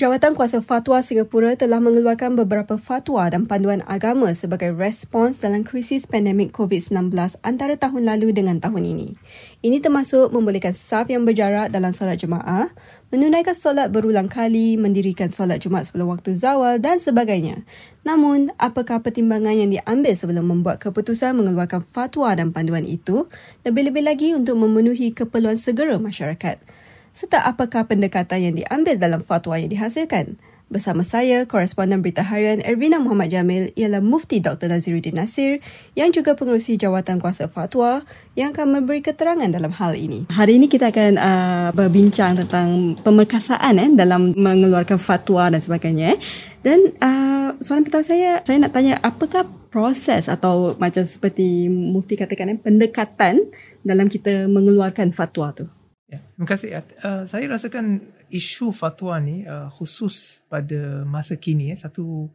Jawatan Kuasa Fatwa Singapura telah mengeluarkan beberapa fatwa dan panduan agama sebagai respons dalam krisis pandemik COVID-19 antara tahun lalu dengan tahun ini. Ini termasuk membolehkan saf yang berjarak dalam solat jemaah, menunaikan solat berulang kali, mendirikan solat Jumaat sebelum waktu zawal dan sebagainya. Namun, apakah pertimbangan yang diambil sebelum membuat keputusan mengeluarkan fatwa dan panduan itu lebih-lebih lagi untuk memenuhi keperluan segera masyarakat? Serta apakah pendekatan yang diambil dalam fatwa yang dihasilkan. Bersama saya, koresponden Berita Harian Ervina Muhammad Jamil ialah Mufti Dr. Naziruddin Nasir yang juga pengurusi Jawatan Kuasa Fatwa yang akan memberi keterangan dalam hal ini. Hari ini kita akan uh, berbincang tentang pemerkasaan eh, dalam mengeluarkan fatwa dan sebagainya. Dan uh, soalan pertama saya, saya nak tanya apakah proses atau macam seperti Mufti katakan eh, pendekatan dalam kita mengeluarkan fatwa tu? Ya, terima kasih. Uh, saya rasakan isu fatwa ni uh, khusus pada masa kini eh, satu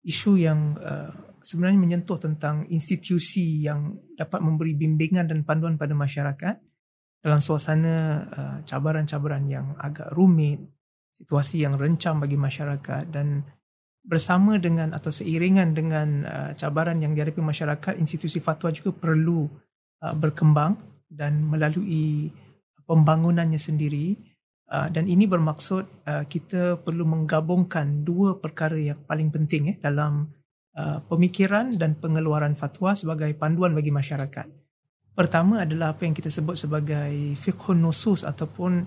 isu yang uh, sebenarnya menyentuh tentang institusi yang dapat memberi bimbingan dan panduan pada masyarakat dalam suasana uh, cabaran-cabaran yang agak rumit, situasi yang rencam bagi masyarakat dan bersama dengan atau seiringan dengan uh, cabaran yang dihadapi masyarakat, institusi fatwa juga perlu uh, berkembang dan melalui pembangunannya sendiri uh, dan ini bermaksud uh, kita perlu menggabungkan dua perkara yang paling penting eh, dalam uh, pemikiran dan pengeluaran fatwa sebagai panduan bagi masyarakat. Pertama adalah apa yang kita sebut sebagai fiqhun nusus ataupun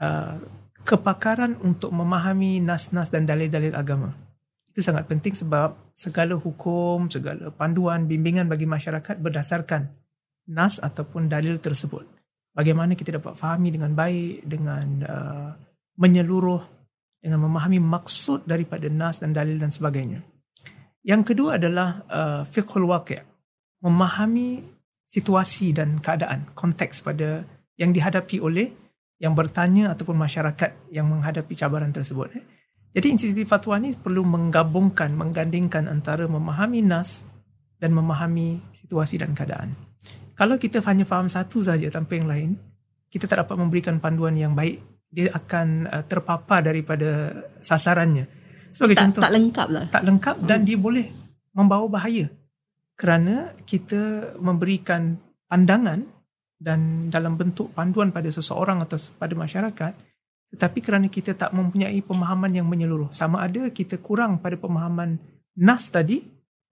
uh, kepakaran untuk memahami nas-nas dan dalil-dalil agama. Itu sangat penting sebab segala hukum, segala panduan, bimbingan bagi masyarakat berdasarkan nas ataupun dalil tersebut bagaimana kita dapat fahami dengan baik dengan uh, menyeluruh dengan memahami maksud daripada nas dan dalil dan sebagainya. Yang kedua adalah uh, fiqhul waqi' memahami situasi dan keadaan konteks pada yang dihadapi oleh yang bertanya ataupun masyarakat yang menghadapi cabaran tersebut. Eh. Jadi institusi fatwa ni perlu menggabungkan, menggandingkan antara memahami nas dan memahami situasi dan keadaan kalau kita hanya faham satu saja tanpa yang lain, kita tak dapat memberikan panduan yang baik. Dia akan uh, terpapar daripada sasarannya. Sebagai tak, contoh, tak lengkap lah. Tak lengkap dan hmm. dia boleh membawa bahaya. Kerana kita memberikan pandangan dan dalam bentuk panduan pada seseorang atau pada masyarakat, tetapi kerana kita tak mempunyai pemahaman yang menyeluruh. Sama ada kita kurang pada pemahaman nas tadi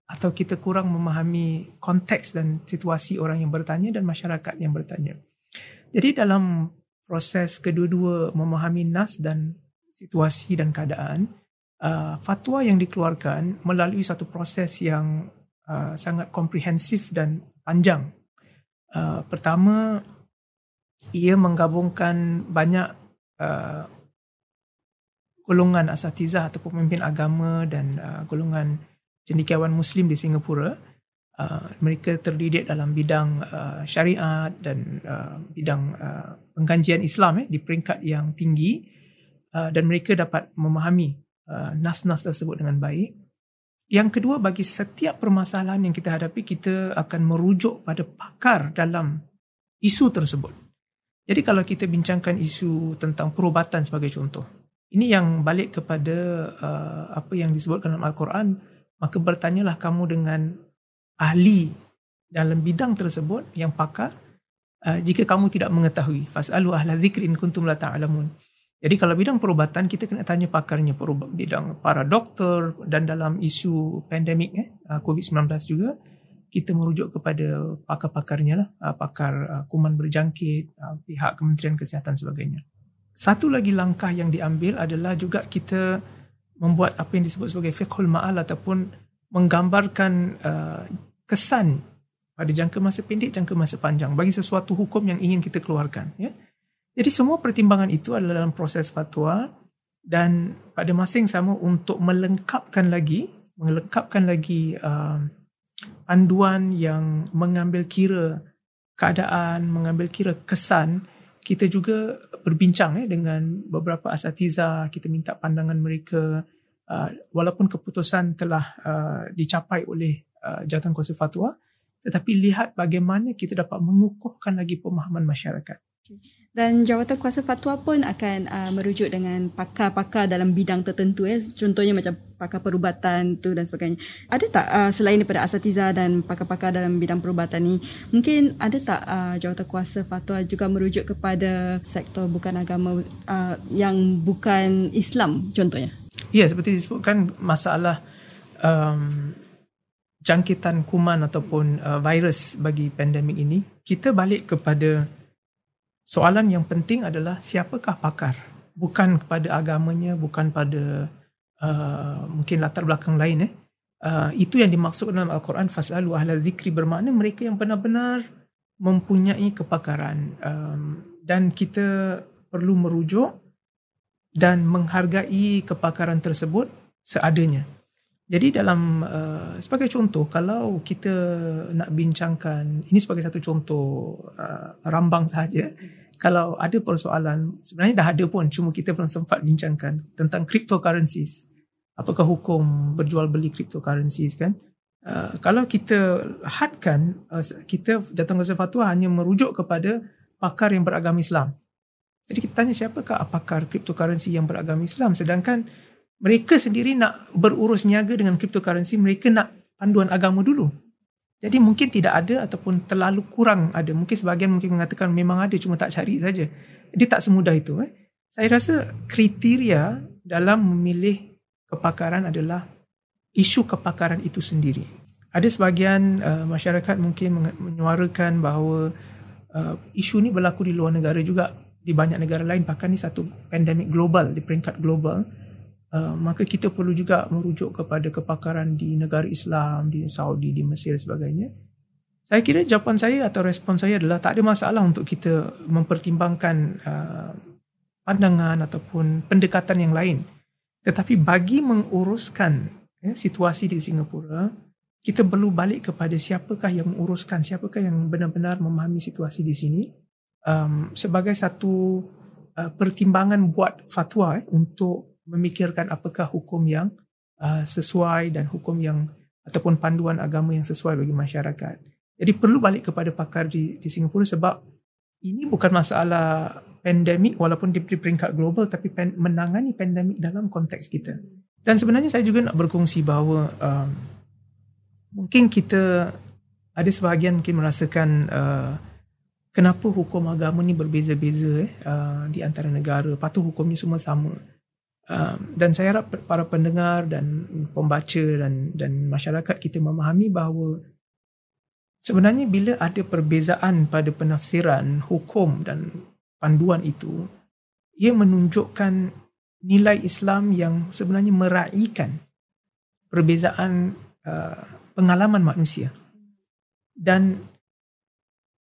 atau kita kurang memahami konteks dan situasi orang yang bertanya dan masyarakat yang bertanya. Jadi dalam proses kedua-dua memahami nas dan situasi dan keadaan, uh, fatwa yang dikeluarkan melalui satu proses yang uh, sangat komprehensif dan panjang. Uh, pertama, ia menggabungkan banyak uh, golongan asatizah atau pemimpin agama dan uh, golongan cendekiawan Muslim di Singapura. Uh, mereka terdidik dalam bidang uh, syariat dan uh, bidang uh, pengkajian Islam eh, di peringkat yang tinggi uh, dan mereka dapat memahami uh, nas-nas tersebut dengan baik. Yang kedua, bagi setiap permasalahan yang kita hadapi, kita akan merujuk pada pakar dalam isu tersebut. Jadi kalau kita bincangkan isu tentang perubatan sebagai contoh, ini yang balik kepada uh, apa yang disebutkan dalam Al-Quran, maka bertanyalah kamu dengan ahli dalam bidang tersebut yang pakar uh, jika kamu tidak mengetahui. Fasalu ahla dzikri in kuntum la ta'lamun. Jadi kalau bidang perubatan kita kena tanya pakarnya perubat bidang para doktor dan dalam isu pandemik eh uh, COVID-19 juga kita merujuk kepada pakar-pakarnya lah uh, pakar uh, kuman berjangkit pihak Kementerian Kesihatan sebagainya. Satu lagi langkah yang diambil adalah juga kita membuat apa yang disebut sebagai fiqhul ma'al ataupun menggambarkan uh, kesan pada jangka masa pendek, jangka masa panjang bagi sesuatu hukum yang ingin kita keluarkan. Ya? Jadi semua pertimbangan itu adalah dalam proses fatwa dan pada masa yang sama untuk melengkapkan lagi, melengkapkan lagi uh, panduan yang mengambil kira keadaan, mengambil kira kesan, kita juga berbincang eh, dengan beberapa asatiza. Kita minta pandangan mereka. Uh, walaupun keputusan telah uh, dicapai oleh uh, jawatan kuasa fatwa tetapi lihat bagaimana kita dapat mengukuhkan lagi pemahaman masyarakat Dan jawatan kuasa fatwa pun akan uh, merujuk dengan pakar-pakar dalam bidang tertentu ya. Contohnya macam pakar perubatan tu dan sebagainya. Ada tak uh, selain daripada asatiza dan pakar-pakar dalam bidang perubatan ni, mungkin ada tak uh, jawatan kuasa fatwa juga merujuk kepada sektor bukan agama uh, yang bukan Islam contohnya? Ya, seperti disebutkan masalah um, jangkitan kuman ataupun uh, virus bagi pandemik ini, kita balik kepada soalan yang penting adalah siapakah pakar? Bukan kepada agamanya bukan pada uh, mungkin latar belakang lain eh. Uh, itu yang dimaksud dalam al-Quran fasalu ahla zikri bermakna mereka yang benar-benar mempunyai kepakaran. Um, dan kita perlu merujuk dan menghargai kepakaran tersebut seadanya. Jadi dalam uh, sebagai contoh kalau kita nak bincangkan ini sebagai satu contoh uh, rambang saja kalau ada persoalan sebenarnya dah ada pun cuma kita belum sempat bincangkan tentang cryptocurrencies. Apakah hukum berjual beli cryptocurrencies kan? Uh, kalau kita hadkan uh, kita jatuh kuasa fatwa hanya merujuk kepada pakar yang beragama Islam. Jadi kita tanya siapakah pakar cryptocurrency yang beragama Islam sedangkan mereka sendiri nak berurus niaga dengan cryptocurrency mereka nak panduan agama dulu jadi mungkin tidak ada ataupun terlalu kurang ada. Mungkin sebahagian mungkin mengatakan memang ada cuma tak cari saja. Dia tak semudah itu. Eh. Saya rasa kriteria dalam memilih kepakaran adalah isu kepakaran itu sendiri. Ada sebahagian uh, masyarakat mungkin menyuarakan bahawa uh, isu ini berlaku di luar negara juga di banyak negara lain bahkan ini satu pandemik global di peringkat global Uh, maka kita perlu juga merujuk kepada kepakaran di negara Islam, di Saudi, di Mesir sebagainya. Saya kira jawapan saya atau respon saya adalah tak ada masalah untuk kita mempertimbangkan uh, pandangan ataupun pendekatan yang lain. Tetapi bagi menguruskan ya, situasi di Singapura, kita perlu balik kepada siapakah yang menguruskan, siapakah yang benar-benar memahami situasi di sini um, sebagai satu uh, pertimbangan buat fatwa eh, untuk memikirkan apakah hukum yang uh, sesuai dan hukum yang ataupun panduan agama yang sesuai bagi masyarakat. Jadi perlu balik kepada pakar di, di Singapura sebab ini bukan masalah pandemik walaupun di peringkat global tapi pen, menangani pandemik dalam konteks kita. Dan sebenarnya saya juga nak berkongsi bahawa um, mungkin kita ada sebahagian mungkin merasakan uh, kenapa hukum agama ni berbeza-beza eh, uh, di antara negara. Patuh hukumnya semua sama. Um, dan saya harap para pendengar dan pembaca dan dan masyarakat kita memahami bahawa sebenarnya bila ada perbezaan pada penafsiran hukum dan panduan itu ia menunjukkan nilai Islam yang sebenarnya meraihkan perbezaan uh, pengalaman manusia. Dan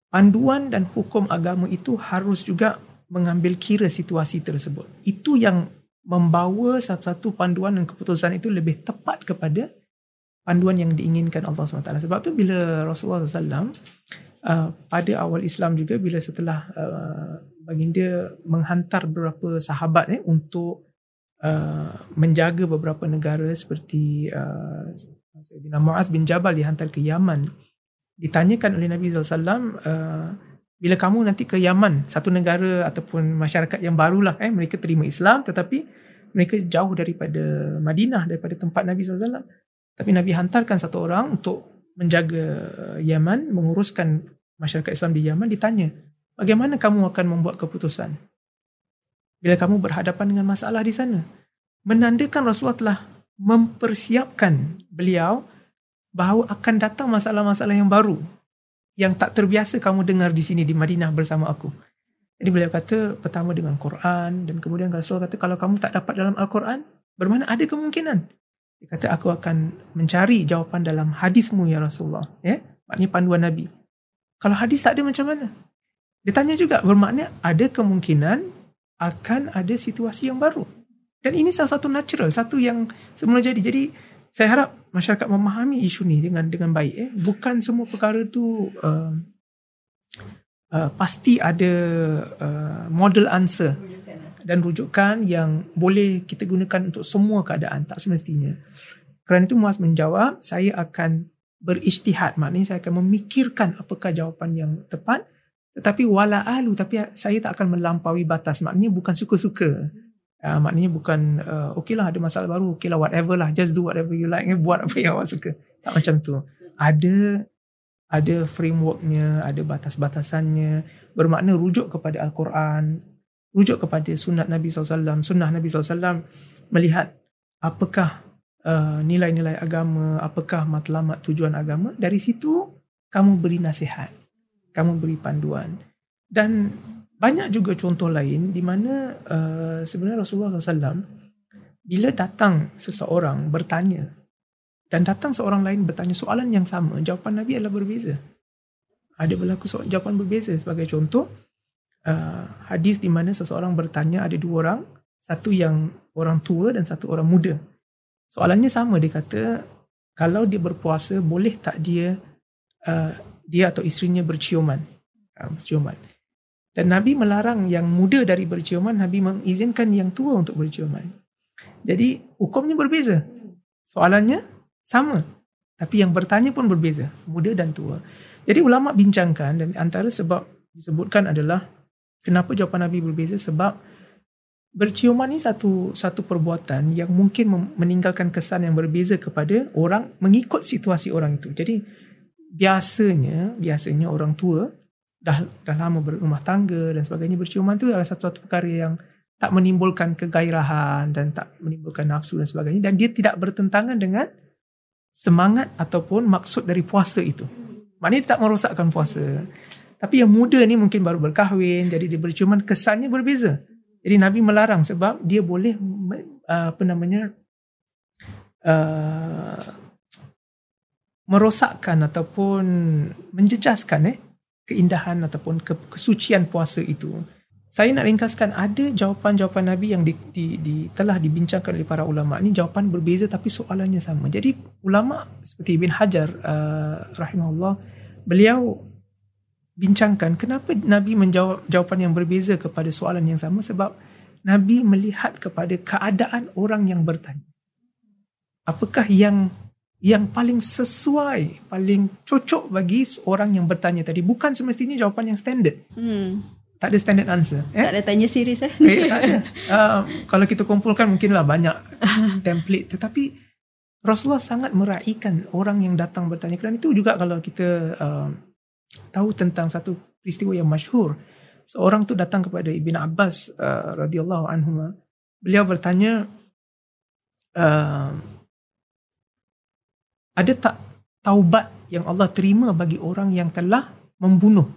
panduan dan hukum agama itu harus juga mengambil kira situasi tersebut. Itu yang membawa satu-satu panduan dan keputusan itu lebih tepat kepada panduan yang diinginkan Allah SWT. Sebab tu bila Rasulullah SAW uh, pada awal Islam juga bila setelah uh, baginda menghantar beberapa sahabat eh, untuk uh, menjaga beberapa negara seperti uh, Sayyidina Mu'az bin Jabal dihantar ke Yaman. Ditanyakan oleh Nabi SAW, uh, bila kamu nanti ke Yaman, satu negara ataupun masyarakat yang barulah, eh, mereka terima Islam tetapi mereka jauh daripada Madinah, daripada tempat Nabi SAW. Tapi Nabi hantarkan satu orang untuk menjaga Yaman, menguruskan masyarakat Islam di Yaman, ditanya, bagaimana kamu akan membuat keputusan? Bila kamu berhadapan dengan masalah di sana. Menandakan Rasulullah telah mempersiapkan beliau bahawa akan datang masalah-masalah yang baru yang tak terbiasa kamu dengar di sini di Madinah bersama aku. Jadi beliau kata pertama dengan Quran dan kemudian Rasul kata kalau kamu tak dapat dalam Al-Quran, bermana ada kemungkinan. Dia kata aku akan mencari jawapan dalam hadismu ya Rasulullah. Ya? Maknanya panduan Nabi. Kalau hadis tak ada macam mana? Dia tanya juga bermakna ada kemungkinan akan ada situasi yang baru. Dan ini salah satu natural, satu yang semula jadi. Jadi saya harap masyarakat memahami isu ni dengan dengan baik eh bukan semua perkara tu uh, uh, pasti ada uh, model answer dan rujukan yang boleh kita gunakan untuk semua keadaan tak semestinya kerana itu Muaz menjawab saya akan berijtihad maknanya saya akan memikirkan apakah jawapan yang tepat Tetapi wala ahlu tapi saya tak akan melampaui batas. Maknanya bukan suka-suka. Uh, maknanya bukan uh, okay lah ada masalah baru. Okay lah whatever lah. Just do whatever you like. Buat apa yang awak suka. Tak macam tu. Ada ada frameworknya, ada batas-batasannya. Bermakna rujuk kepada Al-Quran. Rujuk kepada sunat Nabi SAW. Sunnah Nabi SAW melihat apakah uh, nilai-nilai agama, apakah matlamat tujuan agama. Dari situ kamu beri nasihat kamu beri panduan dan banyak juga contoh lain di mana uh, sebenarnya Rasulullah SAW bila datang seseorang bertanya dan datang seorang lain bertanya soalan yang sama jawapan Nabi adalah berbeza ada berlaku soalan jawapan berbeza sebagai contoh uh, hadis di mana seseorang bertanya ada dua orang satu yang orang tua dan satu orang muda soalannya sama dia kata kalau dia berpuasa boleh tak dia uh, dia atau isterinya berciuman. Uh, berciuman. Dan Nabi melarang yang muda dari berciuman, Nabi mengizinkan yang tua untuk berciuman. Jadi hukumnya berbeza. Soalannya sama. Tapi yang bertanya pun berbeza, muda dan tua. Jadi ulama bincangkan dan antara sebab disebutkan adalah kenapa jawapan Nabi berbeza sebab berciuman ini satu satu perbuatan yang mungkin meninggalkan kesan yang berbeza kepada orang mengikut situasi orang itu. Jadi biasanya biasanya orang tua dah dah lama berumah tangga dan sebagainya berciuman tu adalah satu, satu perkara yang tak menimbulkan kegairahan dan tak menimbulkan nafsu dan sebagainya dan dia tidak bertentangan dengan semangat ataupun maksud dari puasa itu. Maknanya dia tak merosakkan puasa. Tapi yang muda ni mungkin baru berkahwin jadi dia berciuman kesannya berbeza. Jadi Nabi melarang sebab dia boleh apa namanya uh, merosakkan ataupun menjejaskan eh keindahan ataupun kesucian puasa itu. Saya nak ringkaskan ada jawapan-jawapan Nabi yang di, di, di, telah dibincangkan oleh para ulama. Ini jawapan berbeza tapi soalannya sama. Jadi ulama seperti Ibn Hajar uh, rahimahullah beliau bincangkan kenapa Nabi menjawab jawapan yang berbeza kepada soalan yang sama sebab Nabi melihat kepada keadaan orang yang bertanya. Apakah yang yang paling sesuai, paling cocok bagi orang yang bertanya tadi. Bukan semestinya jawapan yang standard. Hmm. Tak ada standard answer. Eh? Tak ada tanya series eh? eh tak ada. Uh, kalau kita kumpulkan mungkinlah banyak template. Tetapi Rasulullah sangat meraihkan orang yang datang bertanya. Kerana itu juga kalau kita uh, tahu tentang satu peristiwa yang masyhur. Seorang tu datang kepada Ibn Abbas uh, radhiyallahu anhu. Beliau bertanya, uh, ada tak taubat yang Allah terima bagi orang yang telah membunuh?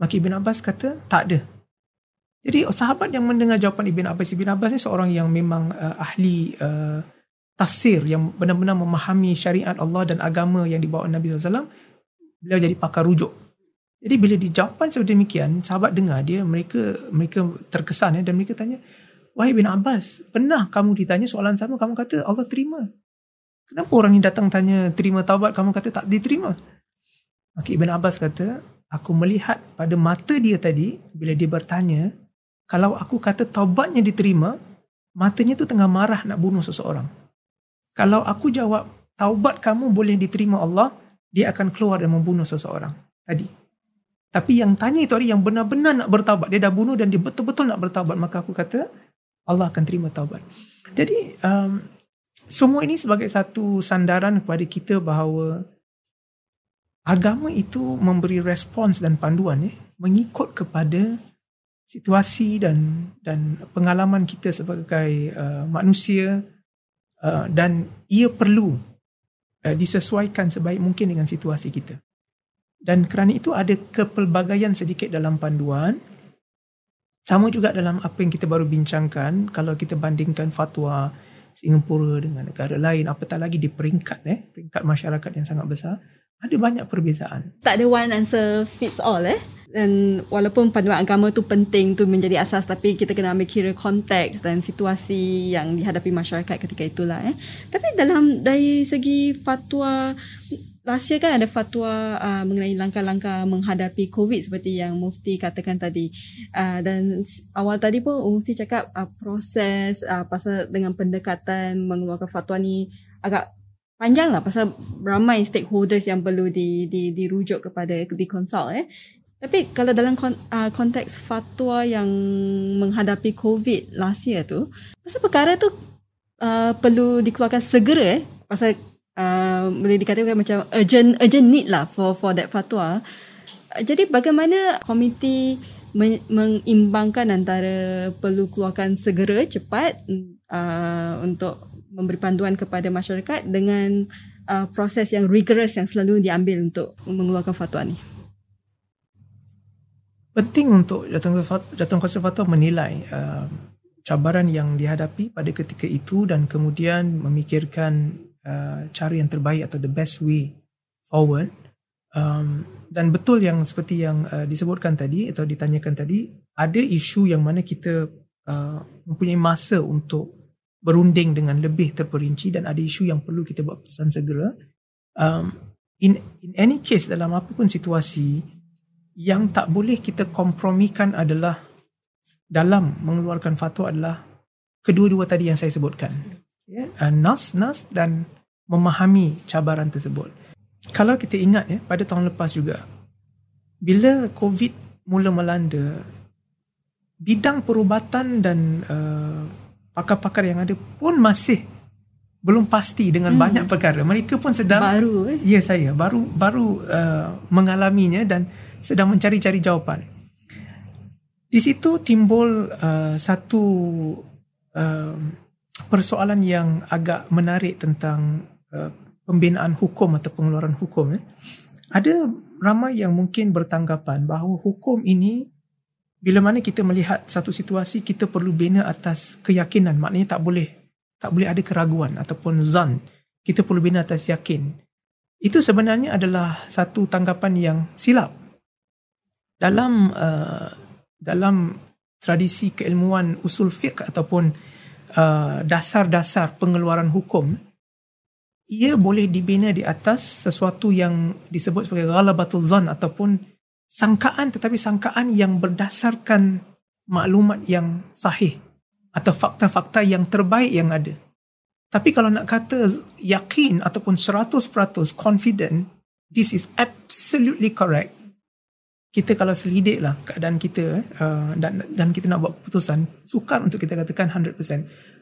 Maka Ibn Abbas kata, tak ada. Jadi sahabat yang mendengar jawapan Ibn Abbas, Ibn Abbas ni seorang yang memang uh, ahli uh, tafsir, yang benar-benar memahami syariat Allah dan agama yang dibawa Nabi SAW, beliau jadi pakar rujuk. Jadi bila dijawapan sedemikian, sahabat dengar dia, mereka mereka terkesan ya, dan mereka tanya, Wahai Ibn Abbas, pernah kamu ditanya soalan sama, kamu kata Allah terima. Kenapa orang ni datang tanya terima taubat kamu kata tak diterima? Maka Ibn Abbas kata, aku melihat pada mata dia tadi bila dia bertanya, kalau aku kata taubatnya diterima, matanya tu tengah marah nak bunuh seseorang. Kalau aku jawab taubat kamu boleh diterima Allah, dia akan keluar dan membunuh seseorang tadi. Tapi yang tanya itu hari yang benar-benar nak bertaubat, dia dah bunuh dan dia betul-betul nak bertaubat, maka aku kata Allah akan terima taubat. Jadi um, semua ini sebagai satu sandaran kepada kita bahawa agama itu memberi respons dan panduan eh, mengikut kepada situasi dan dan pengalaman kita sebagai uh, manusia uh, dan ia perlu uh, disesuaikan sebaik mungkin dengan situasi kita. Dan kerana itu ada kepelbagaian sedikit dalam panduan. Sama juga dalam apa yang kita baru bincangkan kalau kita bandingkan fatwa Singapura dengan negara lain apatah lagi di peringkat eh peringkat masyarakat yang sangat besar ada banyak perbezaan. Tak ada one answer fits all eh. Dan walaupun panduan agama tu penting tu menjadi asas tapi kita kena ambil kira konteks dan situasi yang dihadapi masyarakat ketika itulah eh. Tapi dalam dari segi fatwa last year kan ada fatwa uh, mengenai langkah-langkah menghadapi COVID seperti yang Mufti katakan tadi. Uh, dan awal tadi pun Mufti cakap uh, proses uh, pasal dengan pendekatan mengeluarkan fatwa ni agak panjang lah pasal ramai stakeholders yang perlu di, di, dirujuk kepada di consult eh. Tapi kalau dalam uh, konteks fatwa yang menghadapi COVID last year tu, pasal perkara tu uh, perlu dikeluarkan segera eh. Pasal uh, boleh dikatakan macam urgent urgent need lah for for that fatwa. Jadi bagaimana komiti mengimbangkan antara perlu keluarkan segera cepat uh, untuk memberi panduan kepada masyarakat dengan uh, proses yang rigorous yang selalu diambil untuk mengeluarkan fatwa ni. Penting untuk jatuh kuasa fatwa menilai uh, cabaran yang dihadapi pada ketika itu dan kemudian memikirkan uh, cara yang terbaik atau the best way forward. Um, dan betul yang seperti yang uh, disebutkan tadi atau ditanyakan tadi, ada isu yang mana kita uh, mempunyai masa untuk berunding dengan lebih terperinci dan ada isu yang perlu kita buat keputusan segera. Um, in in any case dalam apa pun situasi yang tak boleh kita kompromikan adalah dalam mengeluarkan fatwa adalah kedua-dua tadi yang saya sebutkan. Yeah, uh, nas nas dan memahami cabaran tersebut. Kalau kita ingat ya pada tahun lepas juga bila COVID mula melanda bidang perubatan dan uh, pakar-pakar yang ada pun masih belum pasti dengan hmm. banyak perkara. Mereka pun sedang baru eh? Ya saya baru baru uh, mengalaminya dan sedang mencari-cari jawapan. Di situ timbul uh, satu uh, persoalan yang agak menarik tentang uh, pembinaan hukum atau pengeluaran hukum. Eh. Ada ramai yang mungkin bertanggapan bahawa hukum ini bila mana kita melihat satu situasi kita perlu bina atas keyakinan maknanya tak boleh tak boleh ada keraguan ataupun zan kita perlu bina atas yakin itu sebenarnya adalah satu tanggapan yang silap dalam uh, dalam tradisi keilmuan usul fiqh ataupun uh, dasar-dasar pengeluaran hukum ia boleh dibina di atas sesuatu yang disebut sebagai ghalabatul zan ataupun sangkaan tetapi sangkaan yang berdasarkan maklumat yang sahih atau fakta-fakta yang terbaik yang ada. Tapi kalau nak kata yakin ataupun 100% confident, this is absolutely correct. Kita kalau selidik lah keadaan kita uh, dan dan kita nak buat keputusan, sukar untuk kita katakan 100%.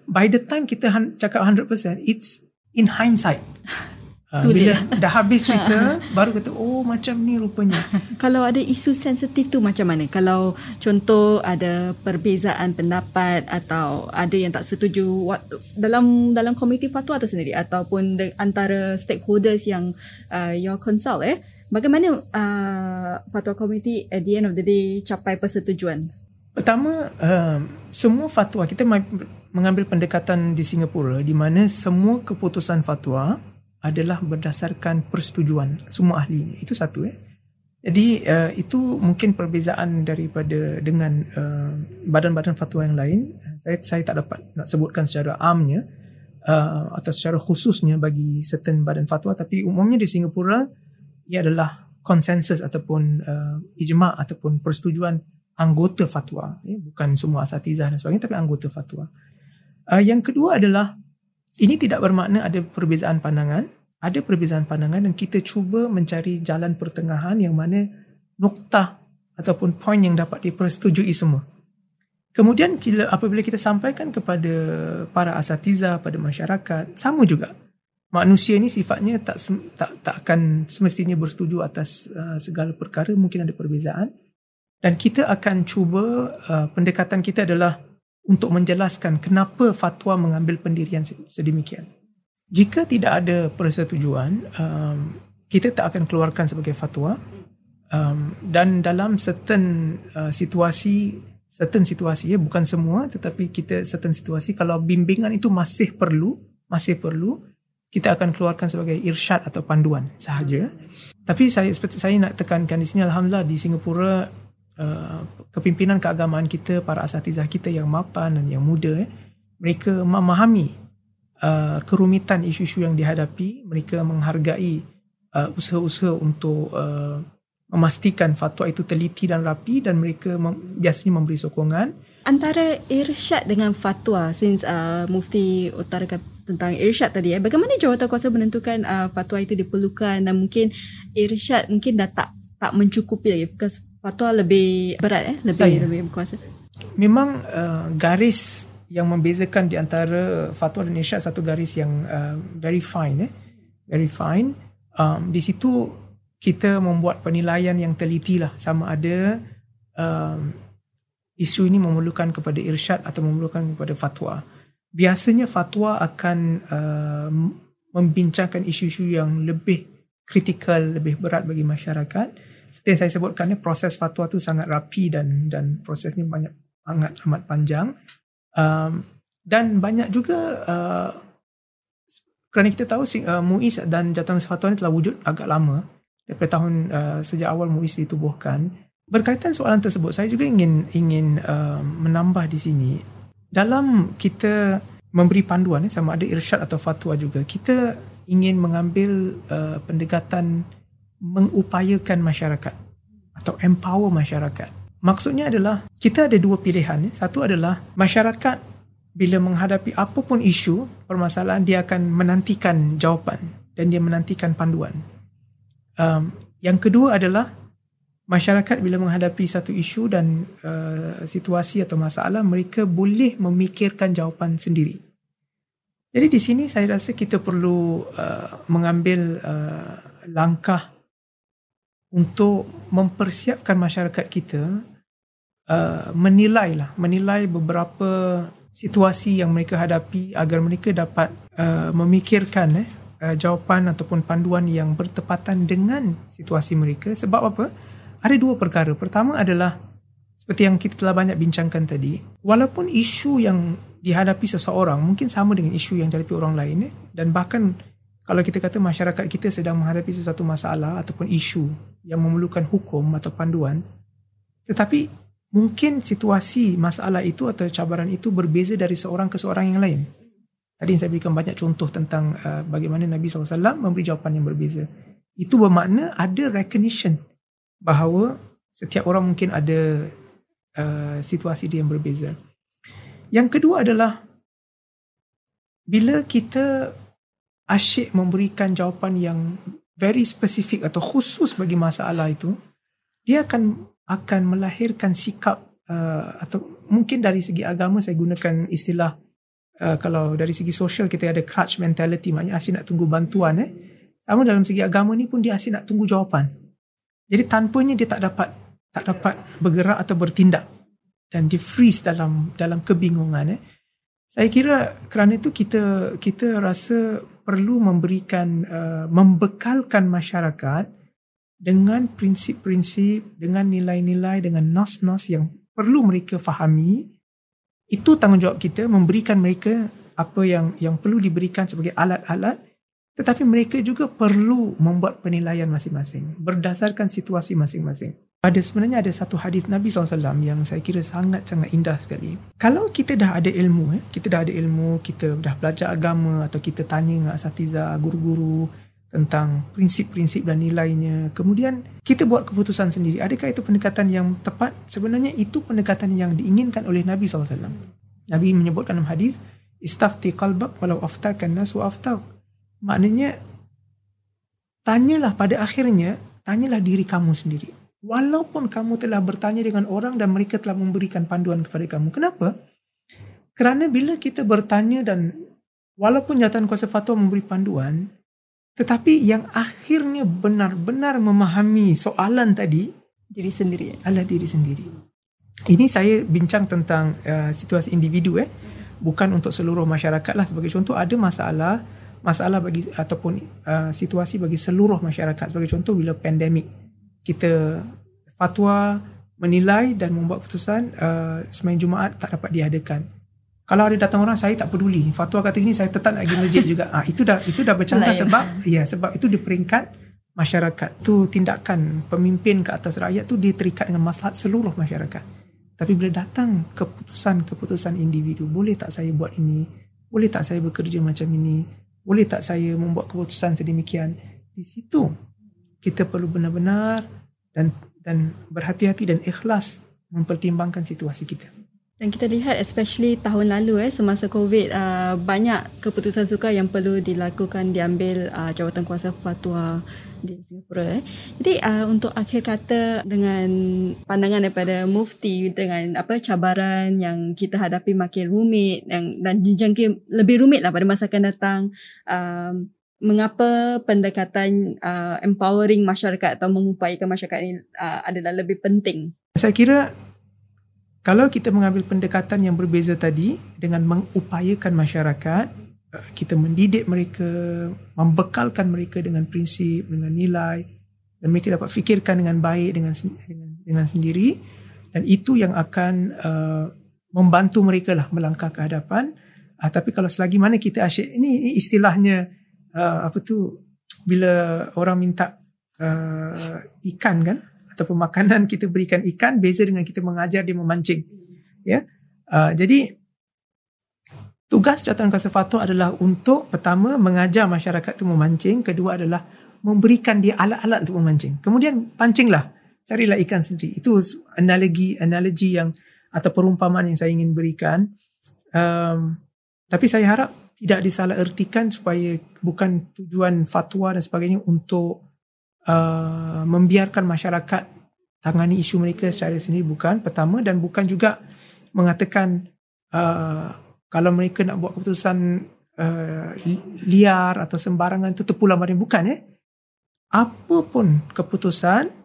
By the time kita cakap 100%, it's in hindsight. Uh, bila dia. dah habis cerita baru kata oh macam ni rupanya. Kalau ada isu sensitif tu macam mana? Kalau contoh ada perbezaan pendapat atau ada yang tak setuju what, dalam dalam komiti fatwa tu sendiri ataupun de, antara stakeholders yang uh, your consult eh bagaimana uh, fatwa komiti at the end of the day capai persetujuan? Pertama uh, semua fatwa kita mengambil pendekatan di Singapura di mana semua keputusan fatwa adalah berdasarkan persetujuan semua ahli. Itu satu eh. Jadi uh, itu mungkin perbezaan daripada dengan uh, badan-badan fatwa yang lain. Saya saya tak dapat nak sebutkan secara amnya uh, atau secara khususnya bagi certain badan fatwa. Tapi umumnya di Singapura ia adalah konsensus ataupun uh, ijma ataupun persetujuan anggota fatwa ya, bukan semua asatizah dan sebagainya tapi anggota fatwa uh, yang kedua adalah ini tidak bermakna ada perbezaan pandangan. Ada perbezaan pandangan dan kita cuba mencari jalan pertengahan yang mana noktah ataupun poin yang dapat dipersetujui semua. Kemudian apabila kita sampaikan kepada para asatiza pada masyarakat, sama juga. Manusia ini sifatnya tak tak tak akan semestinya bersetuju atas uh, segala perkara, mungkin ada perbezaan. Dan kita akan cuba uh, pendekatan kita adalah untuk menjelaskan kenapa fatwa mengambil pendirian sedemikian. Jika tidak ada persetujuan, um, kita tak akan keluarkan sebagai fatwa. Um, dan dalam certain uh, situasi, certain situasi ya bukan semua, tetapi kita certain situasi kalau bimbingan itu masih perlu, masih perlu, kita akan keluarkan sebagai irsyad atau panduan sahaja. Tapi saya seperti saya nak tekankan di sini, alhamdulillah di Singapura Uh, kepimpinan keagamaan kita, para asatizah kita yang mapan dan yang muda, eh, mereka memahami uh, kerumitan isu-isu yang dihadapi, mereka menghargai uh, usaha-usaha untuk uh, memastikan fatwa itu teliti dan rapi dan mereka mem- biasanya memberi sokongan. Antara irsyad dengan fatwa, since uh, Mufti utarakan tentang irsyad tadi, eh, bagaimana jawatan kuasa menentukan uh, fatwa itu diperlukan dan mungkin irsyad mungkin dah tak tak mencukupi lagi because Fatwa lebih berat eh, lebih Saya. lebih berkuasa. Memang uh, garis yang membezakan di antara fatwa dan irsyad satu garis yang uh, very fine eh. Very fine. Um, di situ kita membuat penilaian yang teliti lah sama ada um, isu ini memerlukan kepada irsyad atau memerlukan kepada fatwa. Biasanya fatwa akan uh, membincangkan isu-isu yang lebih kritikal, lebih berat bagi masyarakat. Seperti yang saya sebutkan, proses fatwa tu sangat rapi dan dan prosesnya banyak sangat amat panjang. Um, dan banyak juga uh, kerana kita tahu uh, MUIS dan Jatuh Fatwa ini telah wujud agak lama daripada tahun uh, sejak awal MUIS ditubuhkan. Berkaitan soalan tersebut, saya juga ingin ingin uh, menambah di sini dalam kita memberi panduan eh, sama ada irsyad atau fatwa juga kita ingin mengambil uh, pendekatan mengupayakan masyarakat atau empower masyarakat. Maksudnya adalah kita ada dua pilihan. Eh. Satu adalah masyarakat bila menghadapi apapun isu permasalahan dia akan menantikan jawapan dan dia menantikan panduan. Um, yang kedua adalah masyarakat bila menghadapi satu isu dan uh, situasi atau masalah mereka boleh memikirkan jawapan sendiri. Jadi di sini saya rasa kita perlu uh, mengambil uh, langkah untuk mempersiapkan masyarakat kita uh, menilai lah menilai beberapa situasi yang mereka hadapi agar mereka dapat uh, memikirkan eh, uh, jawapan ataupun panduan yang bertepatan dengan situasi mereka sebab apa? Ada dua perkara. Pertama adalah seperti yang kita telah banyak bincangkan tadi, walaupun isu yang dihadapi seseorang mungkin sama dengan isu yang dihadapi orang lain eh, dan bahkan kalau kita kata masyarakat kita sedang menghadapi sesuatu masalah ataupun isu yang memerlukan hukum atau panduan tetapi mungkin situasi masalah itu atau cabaran itu berbeza dari seorang ke seorang yang lain. Tadi saya berikan banyak contoh tentang uh, bagaimana Nabi SAW memberi jawapan yang berbeza. Itu bermakna ada recognition bahawa setiap orang mungkin ada uh, situasi dia yang berbeza. Yang kedua adalah bila kita asyik memberikan jawapan yang very specific atau khusus bagi masalah itu, dia akan akan melahirkan sikap uh, atau mungkin dari segi agama saya gunakan istilah uh, kalau dari segi sosial kita ada crutch mentality maknanya asyik nak tunggu bantuan eh. Sama dalam segi agama ni pun dia asyik nak tunggu jawapan. Jadi tanpanya dia tak dapat tak dapat bergerak atau bertindak dan dia freeze dalam dalam kebingungan eh. Saya kira kerana itu kita kita rasa perlu memberikan uh, membekalkan masyarakat dengan prinsip-prinsip, dengan nilai-nilai, dengan nas-nas yang perlu mereka fahami, itu tanggungjawab kita memberikan mereka apa yang yang perlu diberikan sebagai alat-alat tetapi mereka juga perlu membuat penilaian masing-masing berdasarkan situasi masing-masing. Ada sebenarnya ada satu hadis Nabi SAW yang saya kira sangat-sangat indah sekali. Kalau kita dah ada ilmu, eh, kita dah ada ilmu, kita dah belajar agama atau kita tanya dengan asatiza, guru-guru, tentang prinsip-prinsip dan nilainya. Kemudian kita buat keputusan sendiri. Adakah itu pendekatan yang tepat? Sebenarnya itu pendekatan yang diinginkan oleh Nabi SAW. Nabi menyebutkan dalam hadis, Istafti qalbak walau aftakan nasu aftak. Maknanya, tanyalah pada akhirnya, tanyalah diri kamu sendiri. Walaupun kamu telah bertanya dengan orang dan mereka telah memberikan panduan kepada kamu. Kenapa? Kerana bila kita bertanya dan walaupun nyatan kuasa fatwa memberi panduan, tetapi yang akhirnya benar-benar memahami soalan tadi diri sendiri adalah diri sendiri. Ini saya bincang tentang uh, situasi individu eh bukan untuk seluruh masyarakat lah sebagai contoh ada masalah masalah bagi ataupun uh, situasi bagi seluruh masyarakat. Sebagai contoh bila pandemik kita fatwa menilai dan membuat keputusan uh, sembahyang Jumaat tak dapat diadakan. Kalau ada datang orang saya tak peduli. Fatwa kata ini saya tetap nak pergi masjid juga. Ah ha, itu dah itu dah bercanggah sebab ya sebab itu di peringkat masyarakat. Tu tindakan pemimpin ke atas rakyat tu dia terikat dengan maslahat seluruh masyarakat. Tapi bila datang keputusan-keputusan individu boleh tak saya buat ini? Boleh tak saya bekerja macam ini boleh tak saya membuat keputusan sedemikian? Di situ kita perlu benar-benar dan dan berhati-hati dan ikhlas mempertimbangkan situasi kita. Dan kita lihat especially tahun lalu eh semasa COVID uh, banyak keputusan sukar yang perlu dilakukan diambil uh, jawatan kuasa fatwa di Singapura. Eh. Jadi uh, untuk akhir kata dengan pandangan daripada Mufti dengan apa cabaran yang kita hadapi makin rumit yang dan dijangkit lebih rumit lah pada masa akan datang. Um, mengapa pendekatan uh, empowering masyarakat atau mengupayakan masyarakat ini uh, adalah lebih penting? Saya kira kalau kita mengambil pendekatan yang berbeza tadi dengan mengupayakan masyarakat, kita mendidik mereka, membekalkan mereka dengan prinsip, dengan nilai dan mereka dapat fikirkan dengan baik dengan dengan, dengan sendiri dan itu yang akan uh, membantu mereka lah melangkah ke hadapan. Uh, tapi kalau selagi mana kita asyik, ini, ini istilahnya uh, apa tu bila orang minta uh, ikan kan ataupun makanan kita berikan ikan beza dengan kita mengajar dia memancing ya uh, jadi tugas kuasa fatwa adalah untuk pertama mengajar masyarakat tu memancing kedua adalah memberikan dia alat-alat untuk memancing. Kemudian pancinglah. Carilah ikan sendiri. Itu analogi analogi yang atau perumpamaan yang saya ingin berikan. Um, tapi saya harap tidak disalahertikan supaya bukan tujuan fatwa dan sebagainya untuk uh, membiarkan masyarakat tangani isu mereka secara sendiri. Bukan. Pertama dan bukan juga mengatakan uh, kalau mereka nak buat keputusan uh, liar atau sembarangan itu terpulang pada bukan ya apa pun keputusan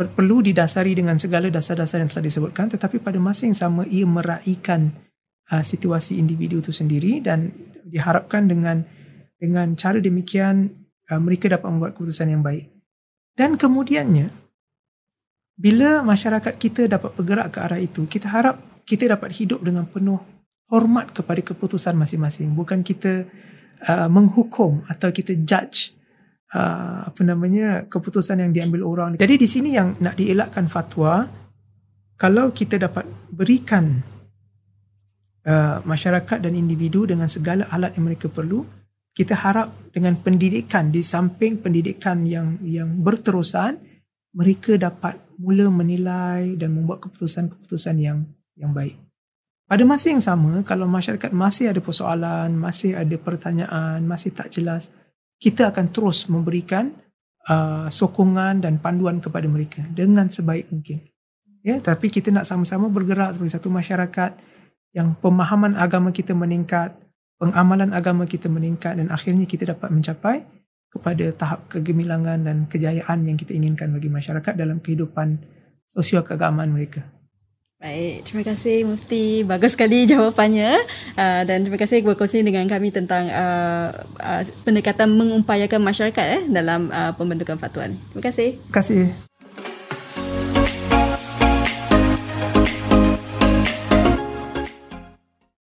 perlu didasari dengan segala dasar-dasar yang telah disebutkan. Tetapi pada masa yang sama ia meraihkan uh, situasi individu itu sendiri dan diharapkan dengan dengan cara demikian uh, mereka dapat membuat keputusan yang baik. Dan kemudiannya bila masyarakat kita dapat bergerak ke arah itu, kita harap kita dapat hidup dengan penuh hormat kepada keputusan masing-masing. Bukan kita uh, menghukum atau kita judge uh, apa namanya keputusan yang diambil orang. Jadi di sini yang nak dielakkan fatwa, kalau kita dapat berikan Uh, masyarakat dan individu dengan segala alat yang mereka perlu kita harap dengan pendidikan di samping pendidikan yang yang berterusan mereka dapat mula menilai dan membuat keputusan-keputusan yang yang baik. Pada masa yang sama kalau masyarakat masih ada persoalan, masih ada pertanyaan, masih tak jelas, kita akan terus memberikan uh, sokongan dan panduan kepada mereka dengan sebaik mungkin. Ya, tapi kita nak sama-sama bergerak sebagai satu masyarakat yang pemahaman agama kita meningkat, pengamalan agama kita meningkat dan akhirnya kita dapat mencapai kepada tahap kegemilangan dan kejayaan yang kita inginkan bagi masyarakat dalam kehidupan sosial keagamaan mereka. Baik, terima kasih Mufti. Bagus sekali jawapannya. Uh, dan terima kasih berkongsi dengan kami tentang uh, uh, pendekatan mengupayakan masyarakat eh, dalam uh, pembentukan fatwa. Terima kasih. Terima kasih.